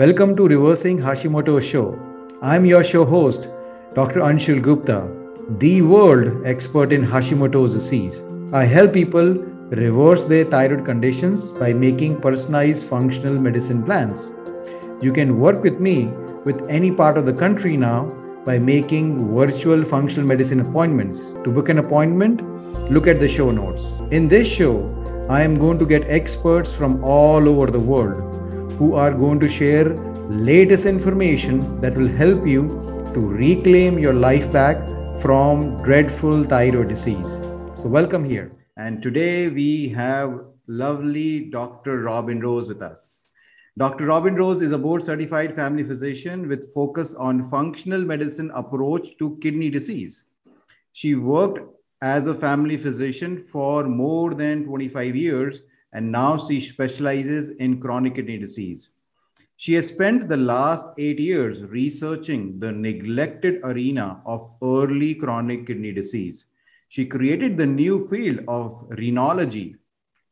Welcome to Reversing Hashimoto's Show. I'm your show host, Dr. Anshul Gupta, the world expert in Hashimoto's disease. I help people reverse their thyroid conditions by making personalized functional medicine plans. You can work with me with any part of the country now by making virtual functional medicine appointments. To book an appointment, look at the show notes. In this show, I am going to get experts from all over the world who are going to share latest information that will help you to reclaim your life back from dreadful thyroid disease. So, welcome here. And today we have lovely Dr. Robin Rose with us. Dr. Robin Rose is a board certified family physician with focus on functional medicine approach to kidney disease. She worked as a family physician for more than 25 years and now she specializes in chronic kidney disease. She has spent the last eight years researching the neglected arena of early chronic kidney disease. She created the new field of renology,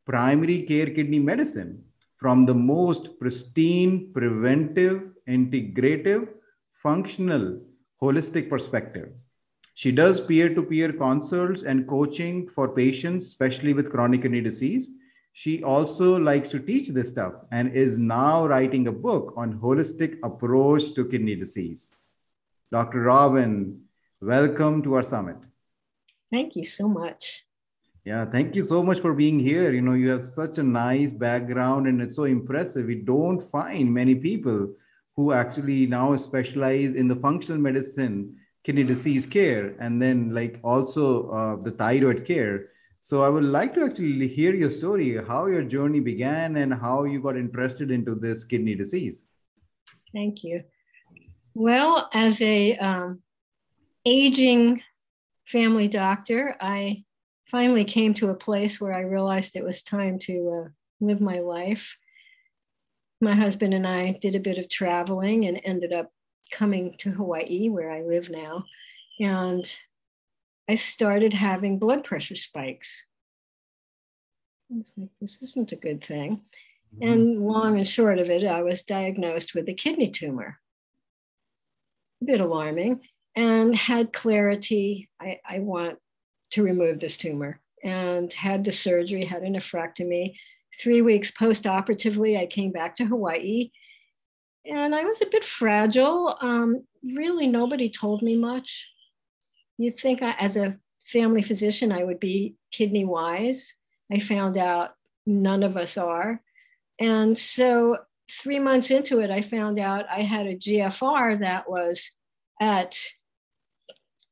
primary care kidney medicine, from the most pristine, preventive, integrative, functional, holistic perspective. She does peer to peer consults and coaching for patients, especially with chronic kidney disease. She also likes to teach this stuff and is now writing a book on holistic approach to kidney disease. Dr. Robin, welcome to our summit. Thank you so much. Yeah, thank you so much for being here. You know, you have such a nice background and it's so impressive. We don't find many people who actually now specialize in the functional medicine, kidney disease care, and then like also uh, the thyroid care. So I would like to actually hear your story, how your journey began and how you got interested into this kidney disease. Thank you. Well, as a um, aging family doctor, I finally came to a place where I realized it was time to uh, live my life. My husband and I did a bit of traveling and ended up coming to Hawaii, where I live now. And I started having blood pressure spikes. I was like, this isn't a good thing. Mm-hmm. And long and short of it, I was diagnosed with a kidney tumor. A bit alarming, and had clarity. I, I want to remove this tumor and had the surgery, had a nephrectomy. Three weeks post operatively, I came back to Hawaii and I was a bit fragile. Um, really, nobody told me much. You'd think I, as a family physician, I would be kidney wise. I found out none of us are. And so, three months into it, I found out I had a GFR that was at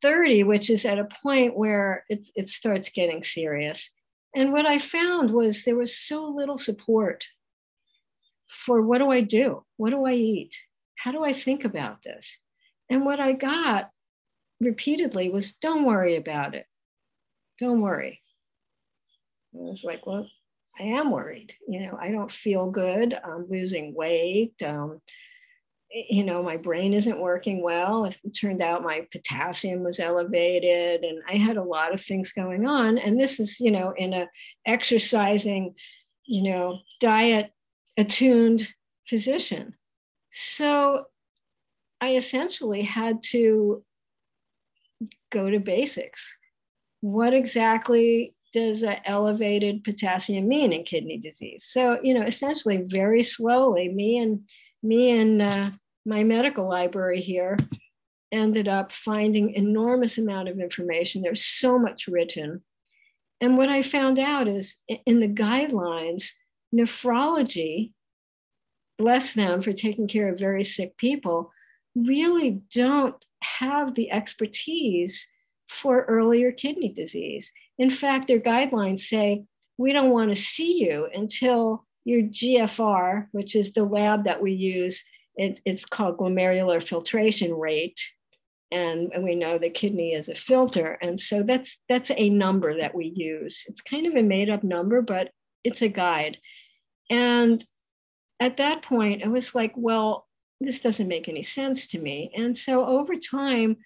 30, which is at a point where it, it starts getting serious. And what I found was there was so little support for what do I do? What do I eat? How do I think about this? And what I got repeatedly was don't worry about it. Don't worry. I was like, well, I am worried. You know, I don't feel good. I'm losing weight. Um, you know, my brain isn't working well. It turned out my potassium was elevated and I had a lot of things going on. And this is, you know, in a exercising, you know, diet attuned physician. So I essentially had to go to basics. What exactly does an elevated potassium mean in kidney disease? So, you know, essentially, very slowly, me and me and uh, my medical library here ended up finding enormous amount of information. There's so much written. And what I found out is in the guidelines, nephrology, bless them for taking care of very sick people, really don't have the expertise for earlier kidney disease. In fact, their guidelines say we don't want to see you until your GFR, which is the lab that we use, it, it's called glomerular filtration rate. And, and we know the kidney is a filter. And so that's that's a number that we use. It's kind of a made-up number, but it's a guide. And at that point, it was like, well, this doesn't make any sense to me. And so over time,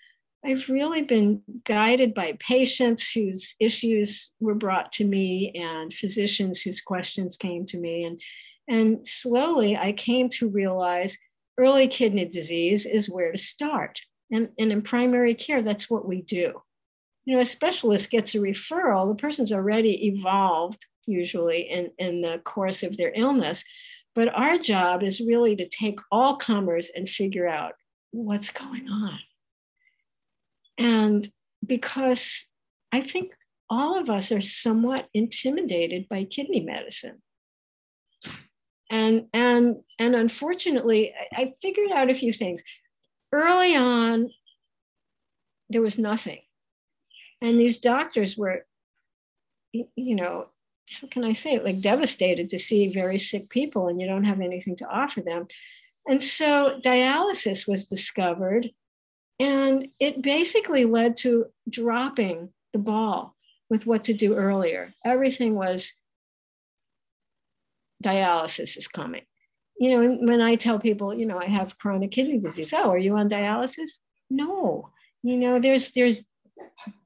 I've really been guided by patients whose issues were brought to me and physicians whose questions came to me. And, and slowly I came to realize early kidney disease is where to start. And, and in primary care, that's what we do. You know, a specialist gets a referral, the person's already evolved, usually in, in the course of their illness. But our job is really to take all comers and figure out what's going on. And because I think all of us are somewhat intimidated by kidney medicine. And, and, and unfortunately, I figured out a few things. Early on, there was nothing. And these doctors were, you know, how can I say it, like devastated to see very sick people and you don't have anything to offer them. And so dialysis was discovered, and it basically led to dropping the ball with what to do earlier. Everything was dialysis is coming. You know, when I tell people, you know, I have chronic kidney disease, oh, are you on dialysis? No. You know, there's there's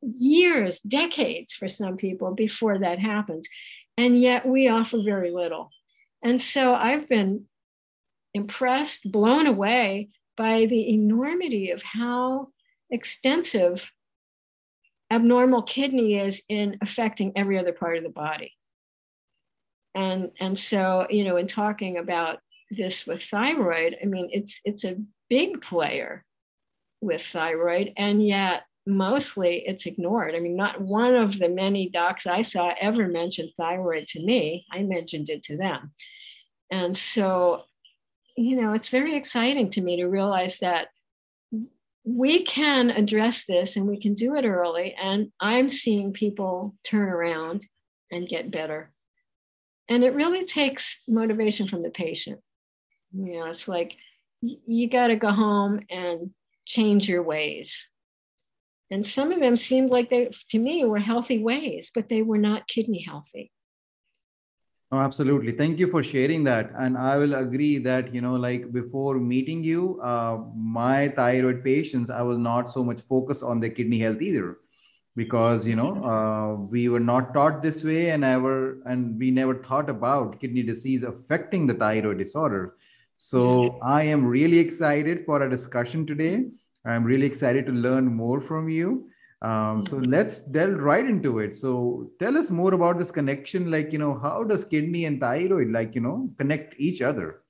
years, decades for some people before that happens. And yet we offer very little. And so I've been impressed, blown away by the enormity of how extensive abnormal kidney is in affecting every other part of the body. And, and so, you know, in talking about this with thyroid, I mean, it's, it's a big player with thyroid, and yet mostly it's ignored. I mean, not one of the many docs I saw ever mentioned thyroid to me. I mentioned it to them. And so, you know, it's very exciting to me to realize that we can address this and we can do it early. And I'm seeing people turn around and get better. And it really takes motivation from the patient. You know, it's like you got to go home and change your ways. And some of them seemed like they, to me, were healthy ways, but they were not kidney healthy. Oh, absolutely. Thank you for sharing that. And I will agree that, you know, like before meeting you, uh, my thyroid patients, I was not so much focused on their kidney health either because, you know, uh, we were not taught this way and ever, and we never thought about kidney disease affecting the thyroid disorder. So I am really excited for a discussion today. I'm really excited to learn more from you. Um, so mm-hmm. let's delve right into it. So tell us more about this connection. Like, you know, how does kidney and thyroid, like, you know, connect each other?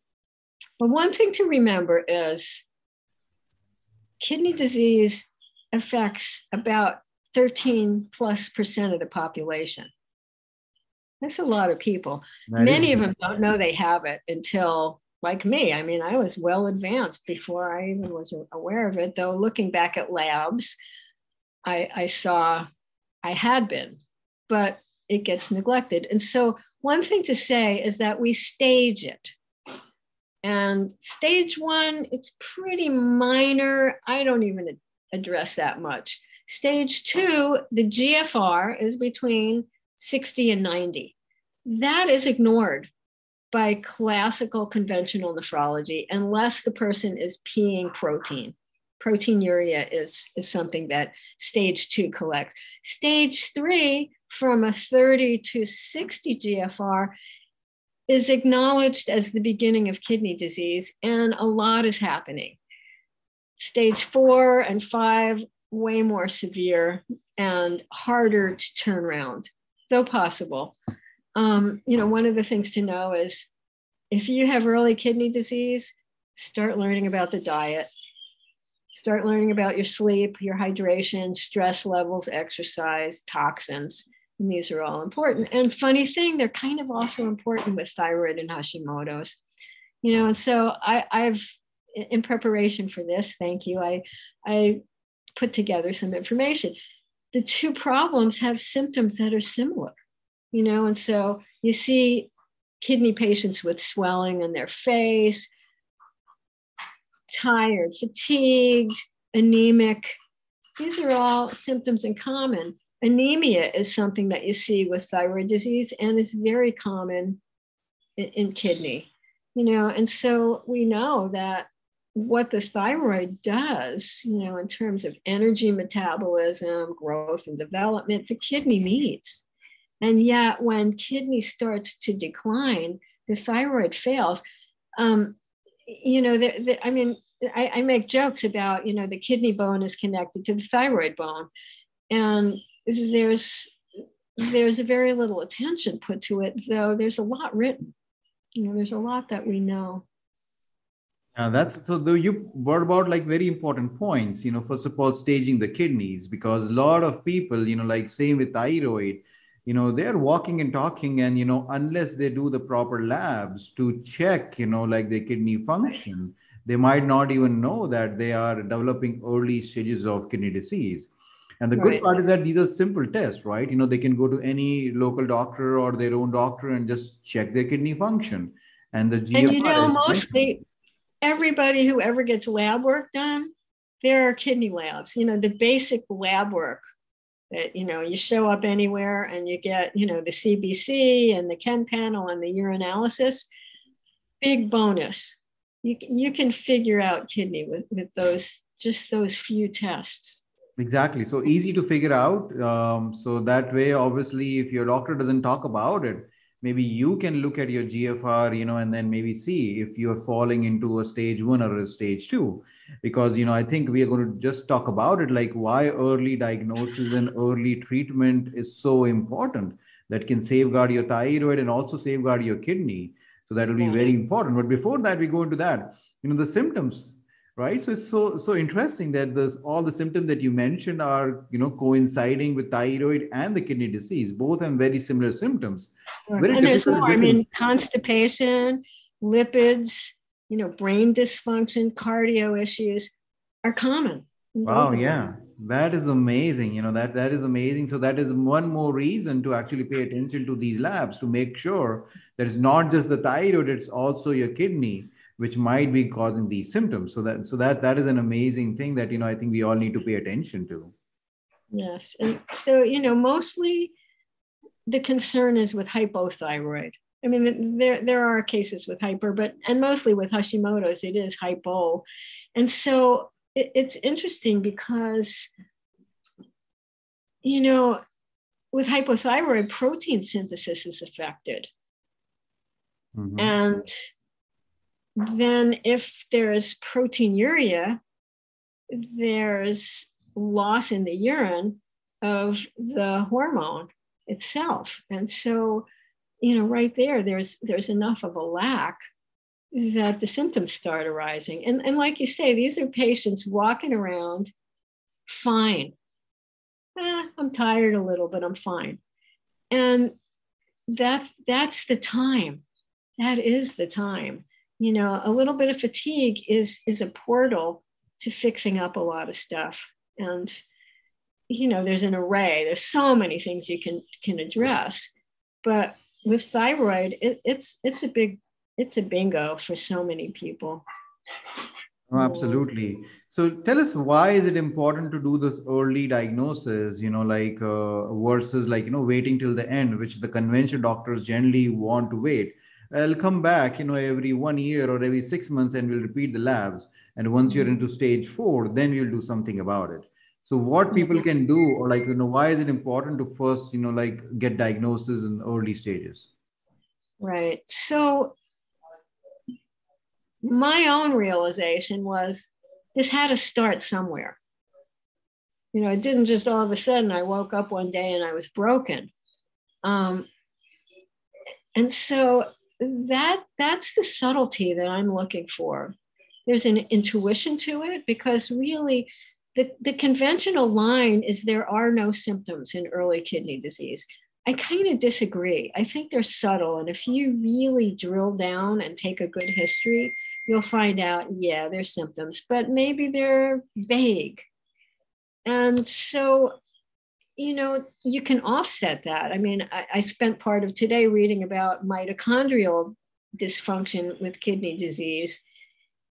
Well, one thing to remember is kidney disease affects about 13 plus percent of the population. That's a lot of people. That Many of them don't know they have it until like me. I mean, I was well advanced before I even was aware of it, though looking back at labs, I, I saw I had been, but it gets neglected. And so, one thing to say is that we stage it. And stage one, it's pretty minor. I don't even address that much. Stage two, the GFR is between 60 and 90. That is ignored by classical conventional nephrology unless the person is peeing protein. Proteinuria is, is something that stage two collects. Stage three, from a 30 to 60 GFR, is acknowledged as the beginning of kidney disease, and a lot is happening. Stage four and five, way more severe and harder to turn around, though possible um, you know, one of the things to know is if you have early kidney disease, start learning about the diet. Start learning about your sleep, your hydration, stress levels, exercise, toxins. And these are all important. And funny thing, they're kind of also important with thyroid and Hashimoto's. You know, and so I, I've in preparation for this, thank you. I I put together some information. The two problems have symptoms that are similar you know, and so you see kidney patients with swelling in their face, tired, fatigued, anemic. These are all symptoms in common. Anemia is something that you see with thyroid disease and is very common in, in kidney, you know, and so we know that what the thyroid does, you know, in terms of energy metabolism, growth, and development, the kidney needs. And yet, when kidney starts to decline, the thyroid fails. Um, you know, the, the, I mean, I, I make jokes about, you know, the kidney bone is connected to the thyroid bone. And there's there's very little attention put to it, though there's a lot written. You know, there's a lot that we know. Uh, that's so though you brought about like very important points, you know, first of all, staging the kidneys, because a lot of people, you know, like same with thyroid, you know, they're walking and talking, and you know, unless they do the proper labs to check, you know, like their kidney function, they might not even know that they are developing early stages of kidney disease. And the right. good part is that these are simple tests, right? You know, they can go to any local doctor or their own doctor and just check their kidney function. And the GFR and you know, mostly everybody who ever gets lab work done, there are kidney labs. You know, the basic lab work you know you show up anywhere and you get you know the CBC and the chem panel and the urinalysis. Big bonus. You you can figure out kidney with with those just those few tests. Exactly. So easy to figure out. Um, so that way, obviously, if your doctor doesn't talk about it, maybe you can look at your GFR, you know, and then maybe see if you're falling into a stage one or a stage two. Because, you know, I think we are going to just talk about it like why early diagnosis and early treatment is so important that can safeguard your thyroid and also safeguard your kidney. So that will be very important. But before that, we go into that, you know, the symptoms right? So it's so so interesting that this all the symptoms that you mentioned are you know coinciding with thyroid and the kidney disease. Both have very similar symptoms. Sure. and there's more. I mean constipation lipids you know brain dysfunction cardio issues are common. Wow yeah. That is amazing you know that that is amazing. So that is one more reason to actually pay attention to these labs to make sure that it's not just the thyroid it's also your kidney which might be causing these symptoms. So that so that that is an amazing thing that you know i think we all need to pay attention to. Yes and so you know mostly the concern is with hypothyroid. I mean there there are cases with hyper but and mostly with hashimoto's it is hypo. And so it, it's interesting because you know with hypothyroid protein synthesis is affected. Mm-hmm. and then if there's proteinuria, there's loss in the urine of the hormone itself. And so, you know, right there, there's there's enough of a lack that the symptoms start arising. And, and like you say, these are patients walking around fine. Eh, I'm tired a little, but I'm fine. And that that's the time. That is the time you know a little bit of fatigue is is a portal to fixing up a lot of stuff. And you know there's an array there's so many things you can can address. But with thyroid it, it's it's a big it's a bingo for so many people. Oh, absolutely. So tell us why is it important to do this early diagnosis you know like uh, versus like you know waiting till the end which the conventional doctors generally want to wait I'll come back, you know, every one year or every six months and we'll repeat the labs. And once you're into stage four, then we'll do something about it. So what people can do, or like, you know, why is it important to first, you know, like get diagnosis in early stages? Right. So my own realization was this had to start somewhere. You know, it didn't just all of a sudden I woke up one day and I was broken. Um, and so that that's the subtlety that I'm looking for. There's an intuition to it because really the, the conventional line is there are no symptoms in early kidney disease. I kind of disagree. I think they're subtle. And if you really drill down and take a good history, you'll find out, yeah, there's symptoms, but maybe they're vague. And so you know, you can offset that. I mean, I, I, spent part of today reading about mitochondrial dysfunction with kidney disease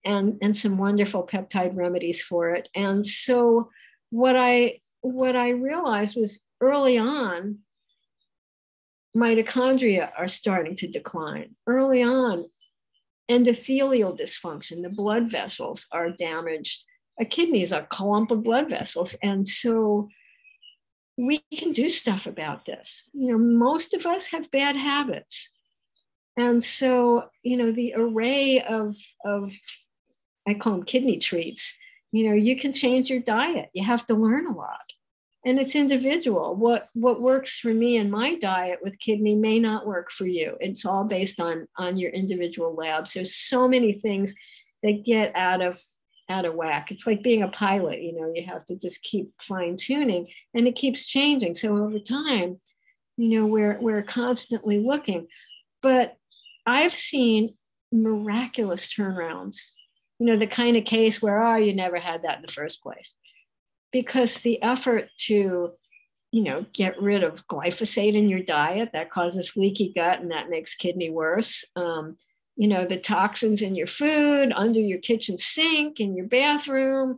and, and some wonderful peptide remedies for it. And so what I what I realized was early on, mitochondria are starting to decline. Early on, endothelial dysfunction, the blood vessels are damaged. A kidney is a clump of blood vessels. And so we can do stuff about this. You know, most of us have bad habits. And so, you know, the array of, of I call them kidney treats, you know, you can change your diet. You have to learn a lot. And it's individual. What what works for me in my diet with kidney may not work for you. It's all based on on your individual labs. There's so many things that get out of out of whack. It's like being a pilot, you know, you have to just keep fine tuning and it keeps changing. So over time, you know, we're we're constantly looking. But I've seen miraculous turnarounds, you know, the kind of case where, oh, you never had that in the first place. Because the effort to, you know, get rid of glyphosate in your diet that causes leaky gut and that makes kidney worse. Um, you know, the toxins in your food, under your kitchen sink, in your bathroom,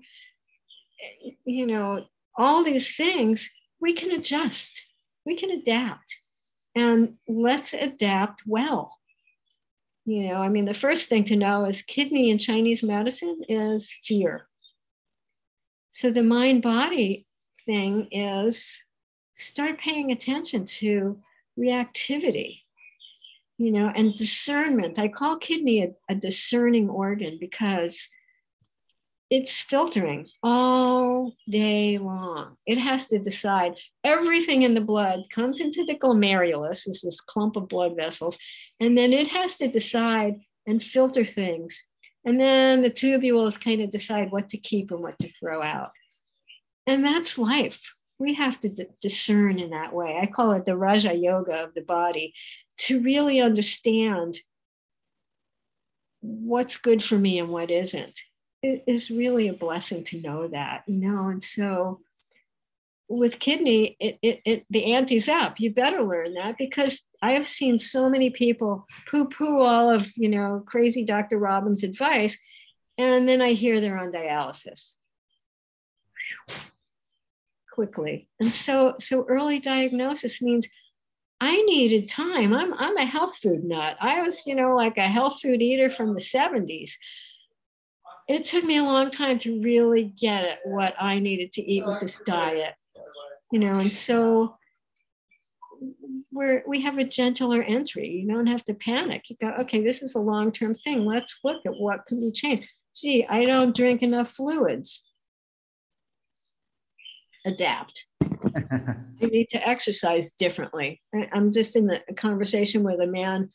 you know, all these things, we can adjust, we can adapt. And let's adapt well. You know, I mean, the first thing to know is kidney in Chinese medicine is fear. So the mind body thing is start paying attention to reactivity, you know, and discernment. I call kidney a, a discerning organ because it's filtering all day long. It has to decide everything in the blood comes into the glomerulus, is this clump of blood vessels, and then it has to decide and filter things. And then the tubules kind of decide what to keep and what to throw out. And that's life. We have to d- discern in that way. I call it the Raja Yoga of the body to really understand what's good for me and what isn't it is really a blessing to know that, you know. And so with kidney, it, it, it the ante's up. You better learn that because I have seen so many people poo-poo all of you know crazy Dr. Robin's advice, and then I hear they're on dialysis quickly. And so so early diagnosis means I needed time. I'm I'm a health food nut. I was, you know, like a health food eater from the 70s it took me a long time to really get it what I needed to eat with this diet, you know, and so we're we have a gentler entry. You don't have to panic. You go, okay, this is a long-term thing. Let's look at what can be changed. Gee, I don't drink enough fluids. Adapt. I need to exercise differently. I'm just in the conversation with a man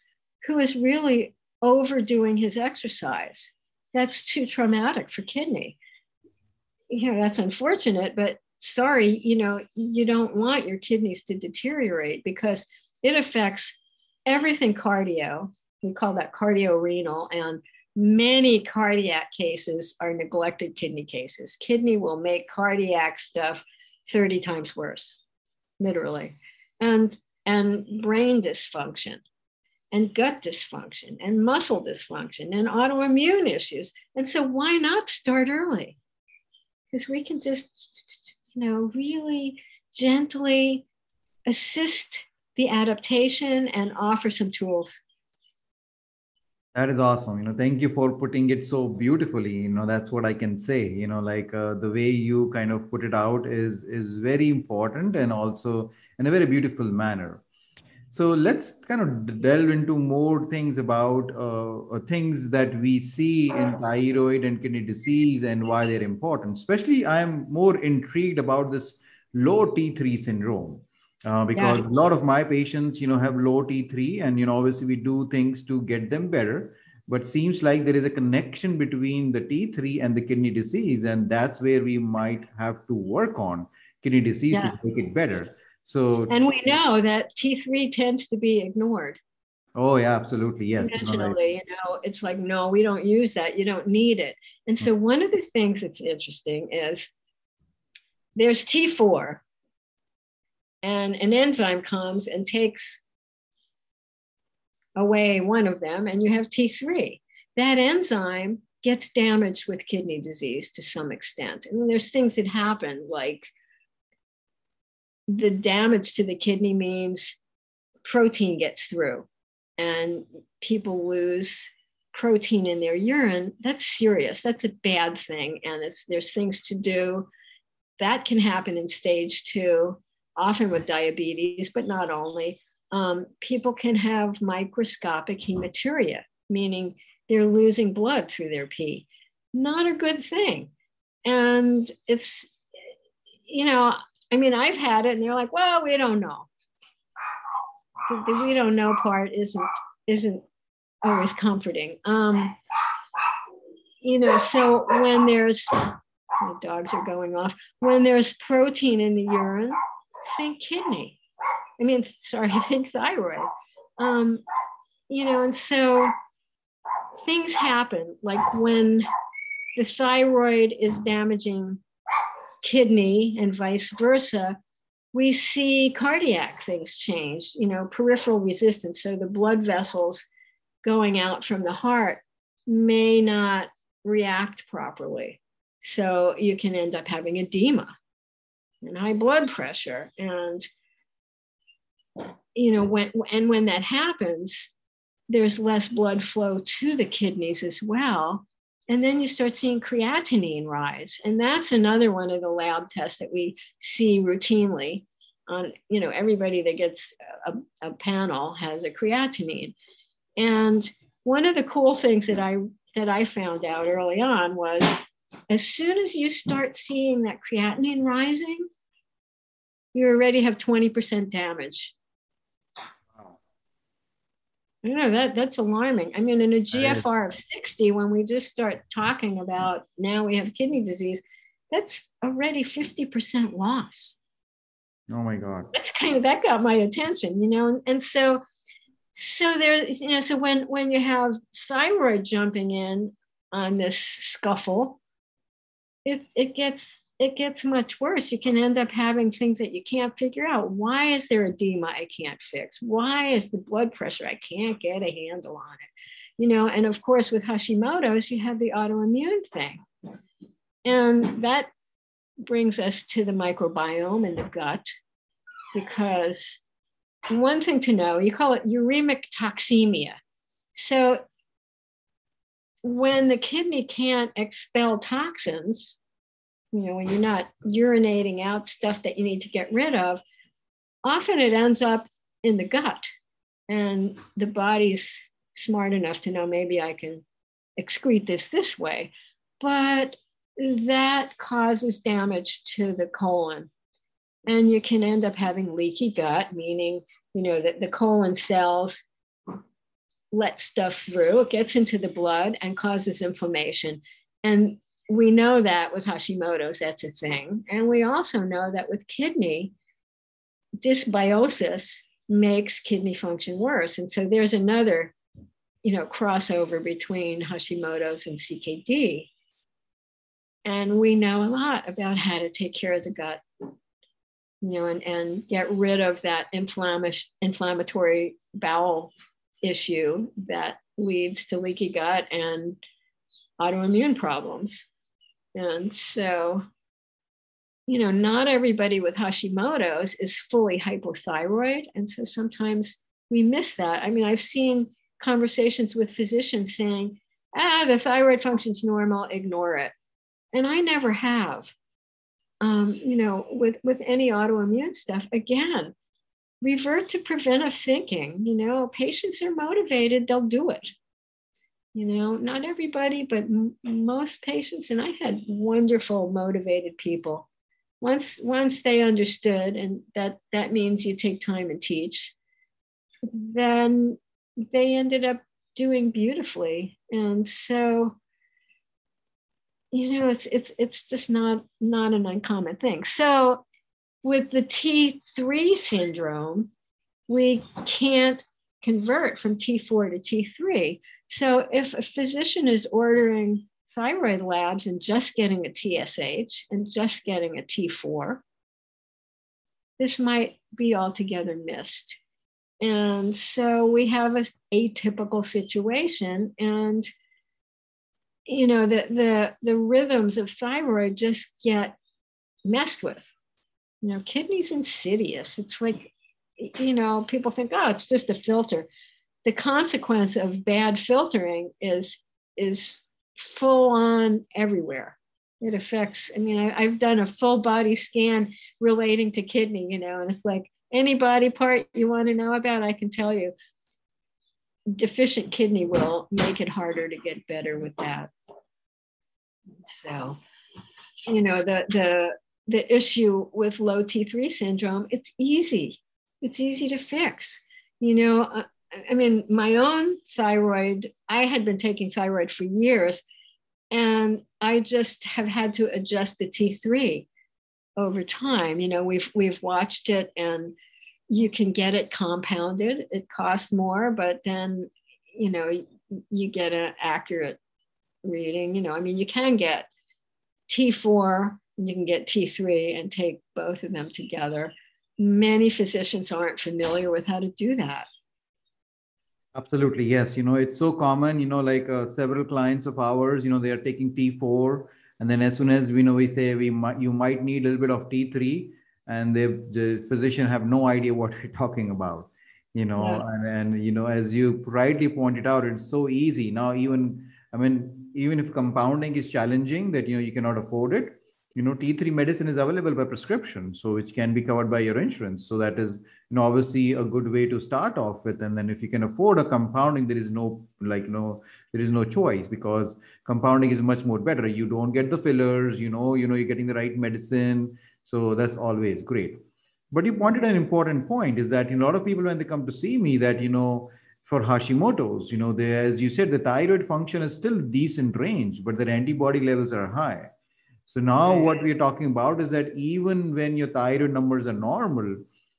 who is really overdoing his exercise that's too traumatic for kidney. You know, that's unfortunate, but sorry, you know, you don't want your kidneys to deteriorate because it affects everything cardio. We call that cardio renal, and many cardiac cases are neglected kidney cases. Kidney will make cardiac stuff 30 times worse, literally. And and brain dysfunction and gut dysfunction and muscle dysfunction and autoimmune issues. And so, why not start early? Because we can just, you know, really gently assist the adaptation and offer some tools. That is awesome. You know, thank you for putting it so beautifully. You know, that's what I can say. You know, like uh, the way you kind of put it out is is very important and also in a very beautiful manner so let's kind of delve into more things about uh, uh, things that we see in thyroid and kidney disease and why they're important. Especially, I'm more intrigued about this low T3 syndrome. Uh, because yeah. a lot of my patients, you know, have low T3, and you know, obviously we do things to get them better. But seems like there is a connection between the T3 and the kidney disease, and that's where we might have to work on kidney disease yeah. to make it better. So and we know that T3 tends to be ignored. Oh yeah, absolutely. Yes. Intentionally, you know, it's like, no, we don't use that. You don't need it. And so one of the things that's interesting is there's T4 and an enzyme comes and takes away one of them and you have T3. That enzyme gets damaged with kidney disease to some extent. And there's things that happen like the damage to the kidney means protein gets through and people lose protein in their urine that's serious that's a bad thing and it's there's things to do that can happen in stage two often with diabetes but not only Um, people can have microscopic hematuria, meaning they're losing blood through their pee. Not a good thing. And it's, you know, I mean, I've had it and they're like, well, we don't know. The, the we don't know part isn't isn't always comforting. Um, you know, so when there's the dogs are going off, when there's protein in the urine, think kidney. I mean, sorry, think thyroid. Um, you know, and so things happen like when the thyroid is damaging kidney and vice versa we see cardiac things change you know peripheral resistance so the blood vessels going out from the heart may not react properly so you can end up having edema and high blood pressure and you know when and when that happens there's less blood flow to the kidneys as well. And then you start seeing creatinine rise. And that's another one of the lab tests that we see routinely on, you know, everybody that gets a, a panel has a creatinine. And one of the cool things that I that I found out early on was as soon as you start seeing that creatinine rising, you already have 20% damage I know that that's alarming. I mean, in a GFR of 60, when we just start talking about now we have kidney disease, that's already 50% loss. Oh my God. That's kind of that got my attention, you know. And, and so so there's you know, so when when you have thyroid jumping in on this scuffle, it it gets it gets much worse. You can end up having things that you can't figure out. Why is there edema I can't fix? Why is the blood pressure? I can't get a handle on it. You know, and of course, with Hashimoto's, you have the autoimmune thing. And that brings us to the microbiome in the gut, because one thing to know, you call it uremic toxemia. So when the kidney can't expel toxins, you know, when you're not urinating out stuff that you need to get rid of, often it ends up in the gut. And the body's smart enough to know maybe I can excrete this this way. But that causes damage to the colon. And you can end up having leaky gut, meaning, you know, that the colon cells let stuff through, it gets into the blood and causes inflammation. And we know that with Hashimoto's, that's a thing. And we also know that with kidney, dysbiosis makes kidney function worse. And so there's another, you know, crossover between Hashimoto's and CKD. And we know a lot about how to take care of the gut, you know, and, and get rid of that inflammatory bowel issue that leads to leaky gut and autoimmune problems. And so, you know, not everybody with Hashimoto's is fully hypothyroid. And so sometimes we miss that. I mean, I've seen conversations with physicians saying, ah, the thyroid function's normal, ignore it. And I never have. Um, you know, with, with any autoimmune stuff, again, revert to preventive thinking. You know, patients are motivated, they'll do it. You know not everybody but m- most patients and i had wonderful motivated people. Once once they understood and that that means you take time and teach then they ended up doing beautifully. And so you know it's it's it's just not not an uncommon thing. So with the t3 syndrome we can't convert from t4 to t3 so if a physician is ordering thyroid labs and just getting a TSH and just getting a T4, this might be altogether missed. And so we have a atypical situation and you know the the the rhythms of thyroid just get messed with. You know, kidney's insidious. It's like you know, people think, oh, it's just a filter the consequence of bad filtering is is full on everywhere it affects i mean I, have done a full body scan relating to kidney you know and it's like any body part you want to know about, I can tell you. Deficient kidney will make it harder to get better with that. So, you know, the the the issue with low T3 syndrome, it's easy. It's easy to fix. You know, uh, I mean, my own thyroid, I had been taking thyroid for years, and I just have had to adjust the T3 over time. You know, we've we've watched it and you can get it compounded. It costs more, but then, you know, you get an accurate reading. You know, I mean, you can get T4, you can get T3 and take both of them together. Many physicians aren't familiar with how to do that. Absolutely, yes. You know, it's so common. You know, like uh, several clients of ours, you know, they are taking T4, and then as soon as we know, we say we might, you might need a little bit of T3, and the physician have no idea what we're talking about. You know, yeah. and, and you know, as you rightly pointed out, it's so easy now. Even I mean, even if compounding is challenging, that you know you cannot afford it, you know t3 medicine is available by prescription so which can be covered by your insurance. So that is you know obviously a good way to start off with. And then if you can afford a compounding there is no like no there is no choice because compounding is much more better. You don't get the fillers you know you know you're getting the right medicine. So that's always great. But you pointed an important point is that you know, a lot of people when they come to see me that you know for Hashimoto's, you know, they, as you said, the thyroid function is still decent range, but their antibody levels are high. So now what we're talking about is that even when your thyroid numbers are normal,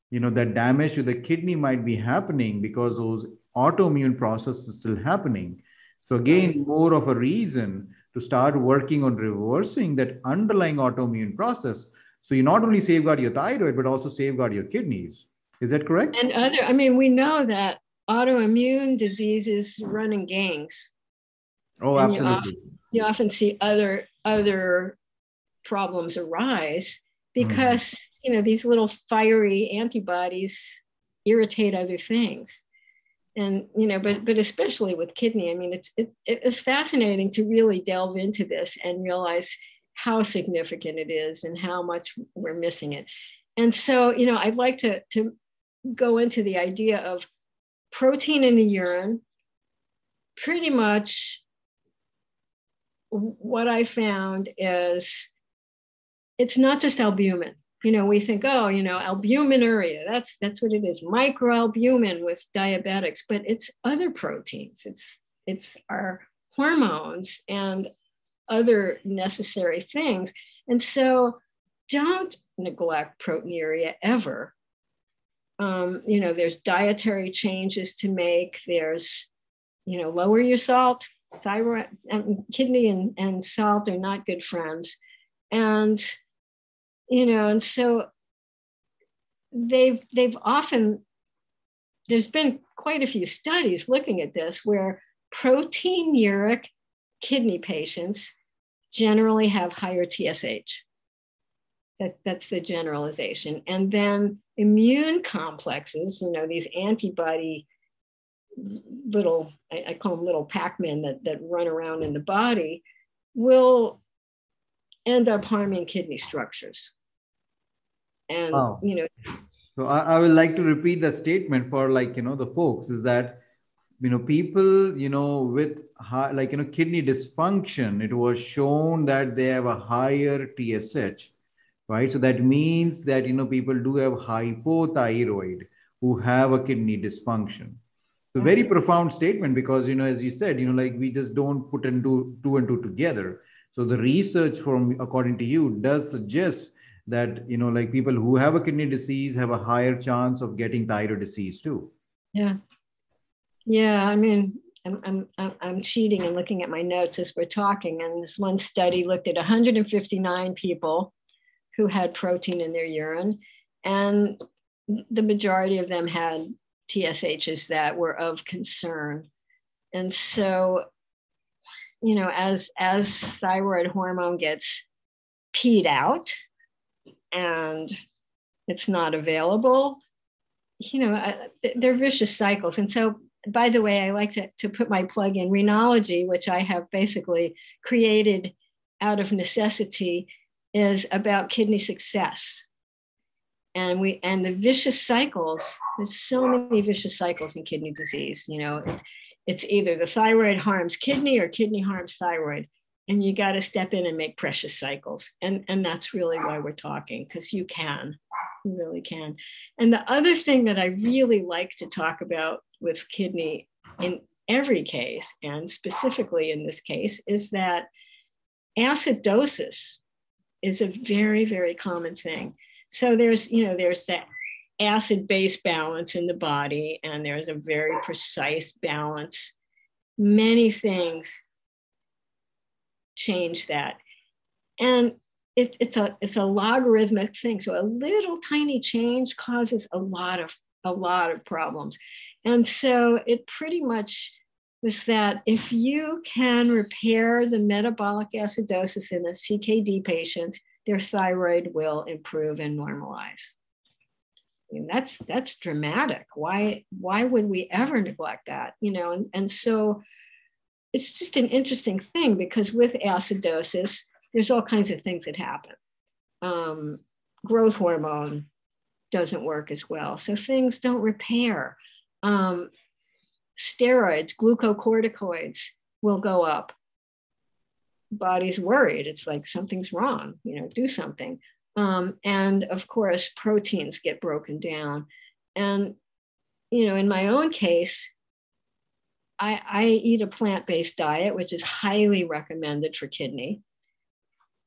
you know, that damage to the kidney might be happening because those autoimmune processes are still happening. So again, more of a reason to start working on reversing that underlying autoimmune process. So you not only safeguard your thyroid, but also safeguard your kidneys. Is that correct? And other, I mean, we know that autoimmune diseases run in gangs. Oh, absolutely. You often, you often see other other problems arise because mm. you know these little fiery antibodies irritate other things and you know but but especially with kidney i mean it's it, it's fascinating to really delve into this and realize how significant it is and how much we're missing it and so you know i'd like to to go into the idea of protein in the urine pretty much what i found is it's not just albumin. You know, we think, oh, you know, albuminuria, that's that's what it is, microalbumin with diabetics, but it's other proteins. It's it's our hormones and other necessary things. And so don't neglect proteinuria ever. Um, you know, there's dietary changes to make. There's, you know, lower your salt. Thyroid, um, kidney, and, and salt are not good friends. And you know and so they've they've often there's been quite a few studies looking at this where proteinuric kidney patients generally have higher TSH. That, that's the generalization. And then immune complexes, you know, these antibody little, I, I call them little Pac-Men that, that run around in the body, will end up harming kidney structures and wow. you know so I, I would like to repeat the statement for like you know the folks is that you know people you know with high, like you know kidney dysfunction it was shown that they have a higher tsh right so that means that you know people do have hypothyroid who have a kidney dysfunction so very mm-hmm. profound statement because you know as you said you know like we just don't put into two and two together so the research from according to you does suggest that you know like people who have a kidney disease have a higher chance of getting thyroid disease too yeah yeah i mean I'm, I'm, I'm cheating and looking at my notes as we're talking. And this one study looked at 159 people who had protein in their urine, and the majority of them had TSHs that were of concern. And so, you know, as as thyroid hormone gets peed out, and it's not available. You know they're vicious cycles. And so by the way i like to, to put my plug in renology which i have basically created out of necessity is about kidney success. And we and the vicious cycles there's so many vicious cycles in kidney disease. You know it's, it's either the thyroid harms kidney or kidney harms thyroid and you got to step in and make precious cycles. And and that's really why we're talking because you can you really can. And the other thing that i really like to talk about with kidney in every case and specifically in this case is that acidosis is a very very common thing. So there's you know there's that acid base balance in the body and there's a very precise balance. Many things change that and it, it's a it's a logarithmic thing so a little tiny change causes a lot of a lot of problems and so it pretty much was that if you can repair the metabolic acidosis in a CKD patient, their thyroid will improve and normalize. I mean, that's that's dramatic. Why why would we ever neglect that? You know, and, and so it's just an interesting thing because with acidosis, there's all kinds of things that happen. Um, growth hormone doesn't work as well, so things don't repair. Um, steroids, glucocorticoids will go up. Body's worried. It's like something's wrong, you know, do something. Um, and of course, proteins get broken down. And, you know, in my own case, I, I eat a plant based diet, which is highly recommended for kidney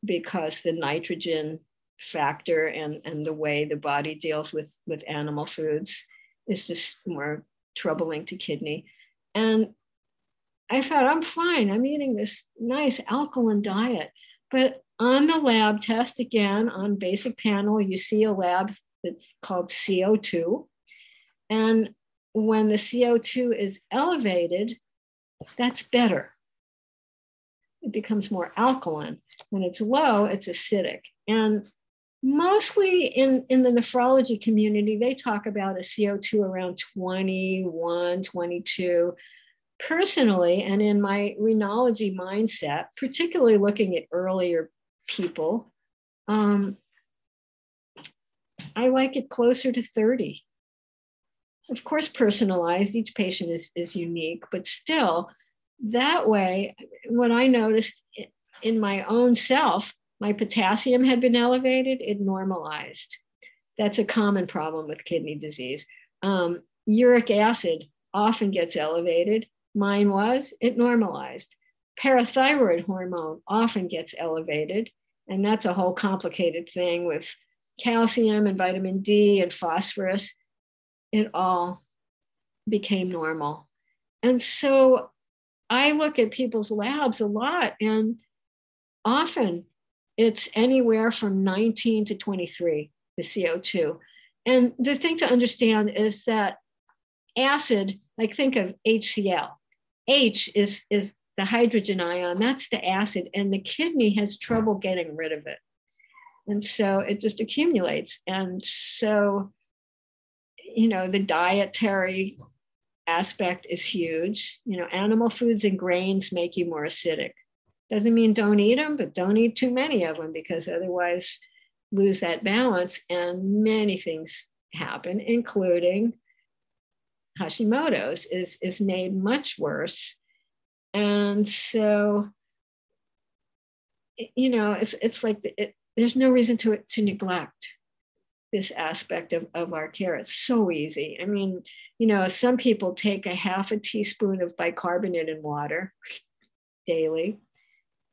because the nitrogen factor and, and the way the body deals with, with animal foods is just more troubling to kidney. And I thought, I'm fine. I'm eating this nice alkaline diet. But on the lab test, again, on basic panel, you see a lab that's called CO2. And when the CO2 is elevated, that's better. It becomes more alkaline. When it's low, it's acidic. And mostly in, in the nephrology community, they talk about a CO2 around 21, 22. Personally, and in my renology mindset, particularly looking at earlier people, um, I like it closer to 30. Of course, personalized, each patient is, is unique, but still, that way, what I noticed in my own self, my potassium had been elevated, it normalized. That's a common problem with kidney disease. Um, uric acid often gets elevated. Mine was, it normalized. Parathyroid hormone often gets elevated. And that's a whole complicated thing with calcium and vitamin D and phosphorus. It all became normal. And so I look at people's labs a lot, and often it's anywhere from 19 to 23, the CO2. And the thing to understand is that acid, like think of HCl. H is, is the hydrogen ion, that's the acid, and the kidney has trouble getting rid of it. And so it just accumulates. And so, you know, the dietary aspect is huge. You know, animal foods and grains make you more acidic. Doesn't mean don't eat them, but don't eat too many of them because otherwise lose that balance. And many things happen, including Hashimoto's is, is made much worse. And so, you know, it's, it's like it, there's no reason to, to neglect this aspect of, of our care. It's so easy. I mean, you know, some people take a half a teaspoon of bicarbonate in water daily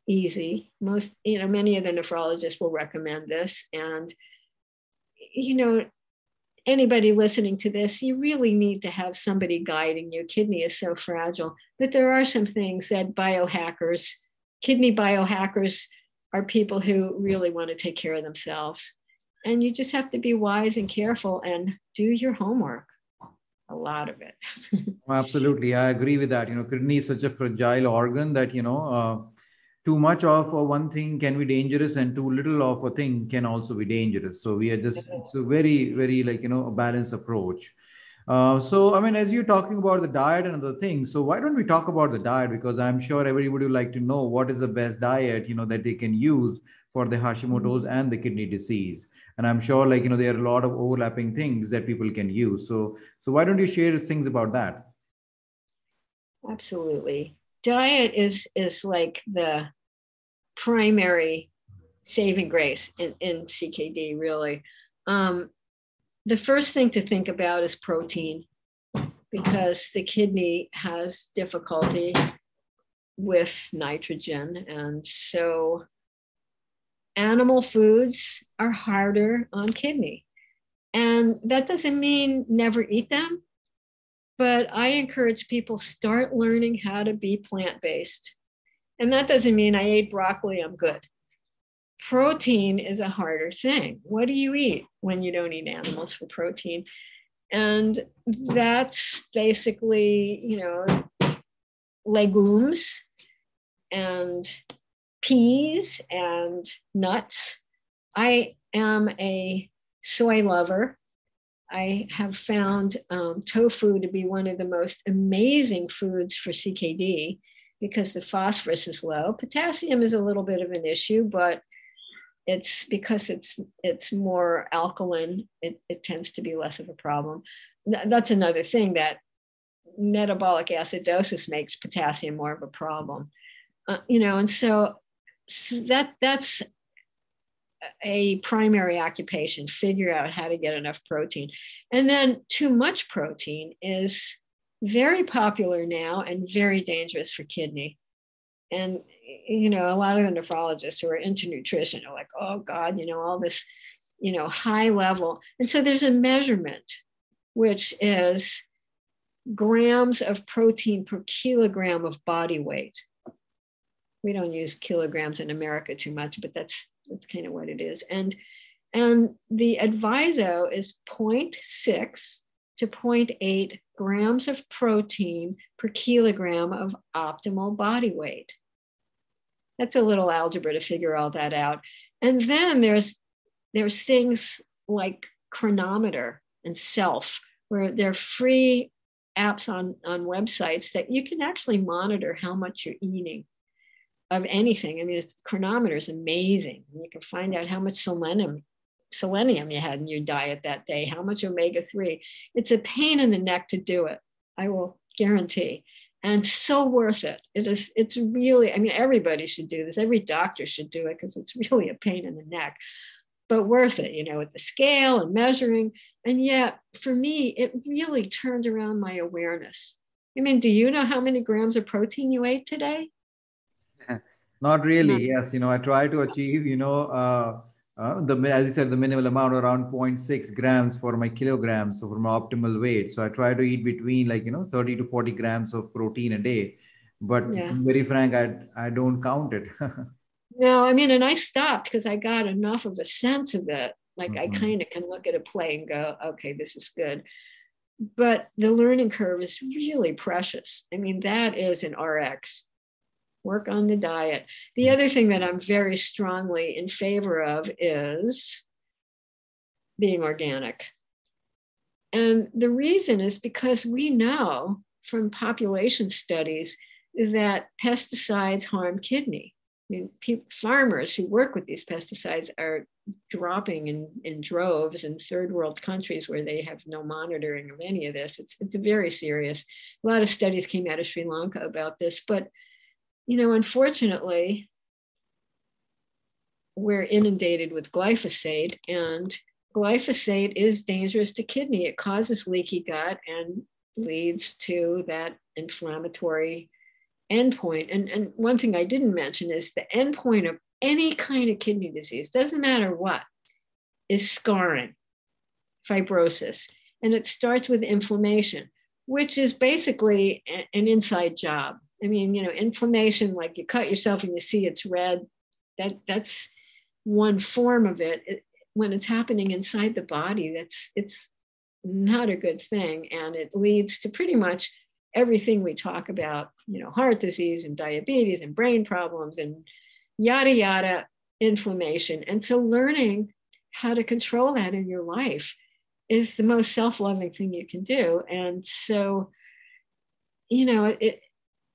easy. Most, you know, many of the nephrologists will recommend this. And, you know, anybody listening to this, you really need to have somebody guiding you. Kidney is so fragile. But there are some things that biohackers, kidney biohackers, are people who really want to take care of themselves. And you just have to be wise and careful and do your homework a lot of it. Absolutely. I agree with that. You know, kidney is such a fragile organ that, you know, uh, too much of one thing can be dangerous and too little of a thing can also be dangerous so we are just it's a very very like you know a balanced approach Uh, so, I mean, as you're talking about the diet and other things, so why don't we talk about the diet? Because I'm sure everybody would like to know what is the best diet, you know, that they can use for the Hashimoto's mm-hmm. and the kidney disease. And I'm sure, like, you know, there are a lot of overlapping things that people can use. So, so why don't you share things about that? Absolutely. Diet is is like the primary saving grace in, in CKD, really. Um, the first thing to think about is protein because the kidney has difficulty with nitrogen. And so animal foods are harder on kidney. And that doesn't mean never eat them, but I encourage people start learning how to be plant-based. And that doesn't mean I ate broccoli, I'm good protein is a harder thing. What do you eat when you don't eat animals for protein? And that's basically, you know, legumes and peas and nuts. I am a soy lover. I have found um, tofu to be one of the most amazing foods for CKD because the phosphorus is low. Potassium is a little bit of an issue, but it's because it's it's more alkaline it, it tends to be less of a problem that's another thing that metabolic acidosis makes potassium more of a problem uh, you know and so, so that that's a primary occupation figure out how to get enough protein. And then too much protein is very popular now and very dangerous for kidney. And you know a lot of the nephrologists who are into nutrition are like oh god you know all this you know high level. And so there's a measurement which is grams of protein per kilogram of body weight we don't use kilograms in america too much but that's that's kind of what it is. And and the adviso is 0.6 to 0.8 grams of protein per kilogram of optimal body weight. That's a little algebra to figure all that out. And then there's there's things like Cronometer and Self, where they're free apps on, on websites that you can actually monitor how much you're eating of anything. I mean, the Cronometer is amazing. You can find out how much selenium selenium you had in your diet that day, how much omega 3. It's a pain in the neck to do it, I will guarantee and so worth it. It is, it's really, I mean, everybody should do this. Every doctor should do it because it's really a pain in the neck, but worth it, you know, with the scale and measuring. And yet, for me, it really turned around my awareness. I mean, do you know how many grams of protein you ate today? Not really. Yes. You know, I try to achieve, you know, uh, uh, the as you said the minimal amount around 0.6 grams for my kilograms so for my optimal weight so i try to eat between like you know 30 to 40 grams of protein a day but yeah. very frank i i don't count it no i mean and i stopped because i got enough of a sense of it like mm-hmm. i kind of can look at a play and go okay this is good but the learning curve is really precious i mean that is an rx work on the diet. The other thing that I'm very strongly in favor of is being organic. And the reason is because we know from population studies that pesticides harm kidney. I mean, people, farmers who work with these pesticides are dropping in, in droves in third world countries where they have no monitoring of any of this. It's, it's very serious. A lot of studies came out of Sri Lanka about this, but you know, unfortunately, we're inundated with glyphosate, and glyphosate is dangerous to kidney. It causes leaky gut and leads to that inflammatory endpoint. And, and one thing I didn't mention is the endpoint of any kind of kidney disease, doesn't matter what, is scarring, fibrosis. And it starts with inflammation, which is basically an inside job. I mean, you know, inflammation, like you cut yourself and you see it's red, that that's one form of it. it. When it's happening inside the body, that's it's not a good thing. And it leads to pretty much everything we talk about, you know, heart disease and diabetes and brain problems and yada yada inflammation. And so learning how to control that in your life is the most self-loving thing you can do and so you know it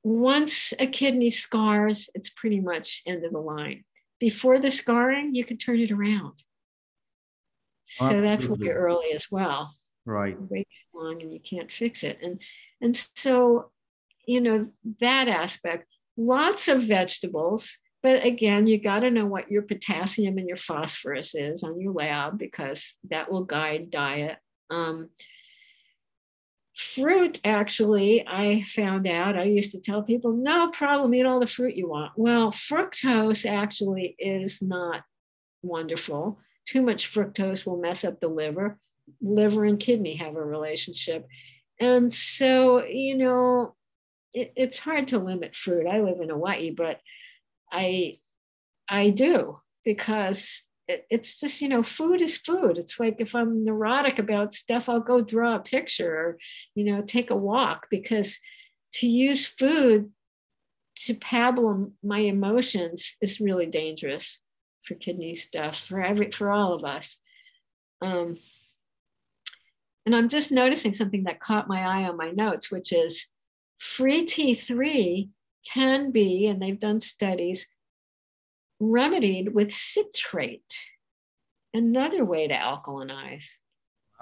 once a kidney scars it's pretty much end of the line. Before the scarring you can turn it around. So Absolutely. that's way early as well. Right. Wait long and you can't fix it. And and so you know that aspect lots of vegetables but again, you got to know what your potassium and your phosphorus is on your lab because that will guide diet. Um, fruit, actually, I found out, I used to tell people, no problem, eat all the fruit you want. Well, fructose actually is not wonderful. Too much fructose will mess up the liver. Liver and kidney have a relationship. And so, you know, it, it's hard to limit fruit. I live in Hawaii, but I I do because it, it's just you know food is food. It's like if I'm neurotic about stuff, I'll go draw a picture or you know take a walk because to use food to paddle my emotions is really dangerous for kidney stuff for every for all of us. Um, and I'm just noticing something that caught my eye on my notes, which is free T3 can be, and they've done studies, remedied with citrate, another way to alkalinize.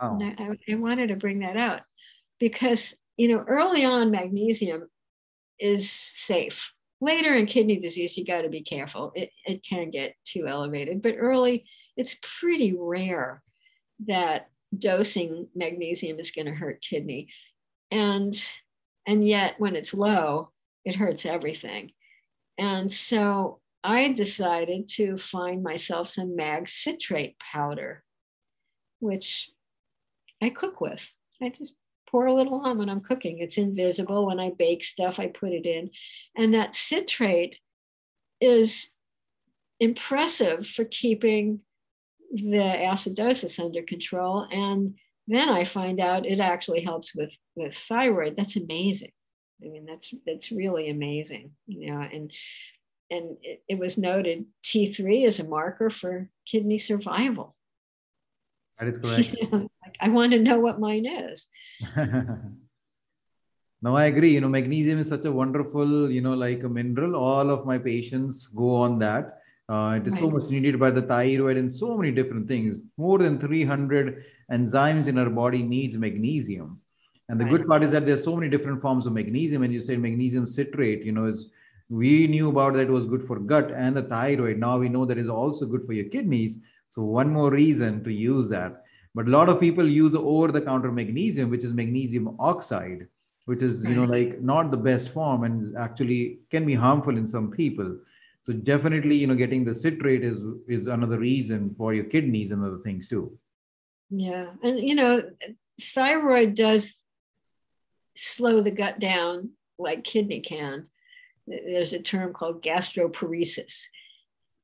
Wow. And I, I wanted to bring that out because, you know, early on, magnesium is safe. Later in kidney disease, you got to be careful. It, it can get too elevated, but early, it's pretty rare that dosing magnesium is going to hurt kidney. And and yet when it's low, it hurts everything. And so I decided to find myself some mag citrate powder, which I cook with. I just pour a little on when I'm cooking. It's invisible. When I bake stuff, I put it in. And that citrate is impressive for keeping the acidosis under control. And then I find out it actually helps with, with thyroid. That's amazing. I mean, that's that's really amazing, you know. And and it, it was noted T3 is a marker for kidney survival. That is correct. Like I want to know what mine is. no, I agree. You know, magnesium is such a wonderful, you know, like a mineral. All of my patients go on that. Uh, it is right. so much needed by the thyroid and so many different things. More than 300 enzymes in our body needs magnesium. And the right. good part is that there's so many different forms of magnesium. And you say magnesium citrate, you know, is we knew about that it was good for gut and the thyroid. Now we know that is also good for your kidneys. So one more reason to use that. But a lot of people use over-the-counter magnesium, which is magnesium oxide, which is you know like not the best form and actually can be harmful in some people. So definitely, you know, getting the citrate is is another reason for your kidneys and other things too. Yeah, and you know, thyroid does slow the gut down like kidney can. There's a term called gastroparesis.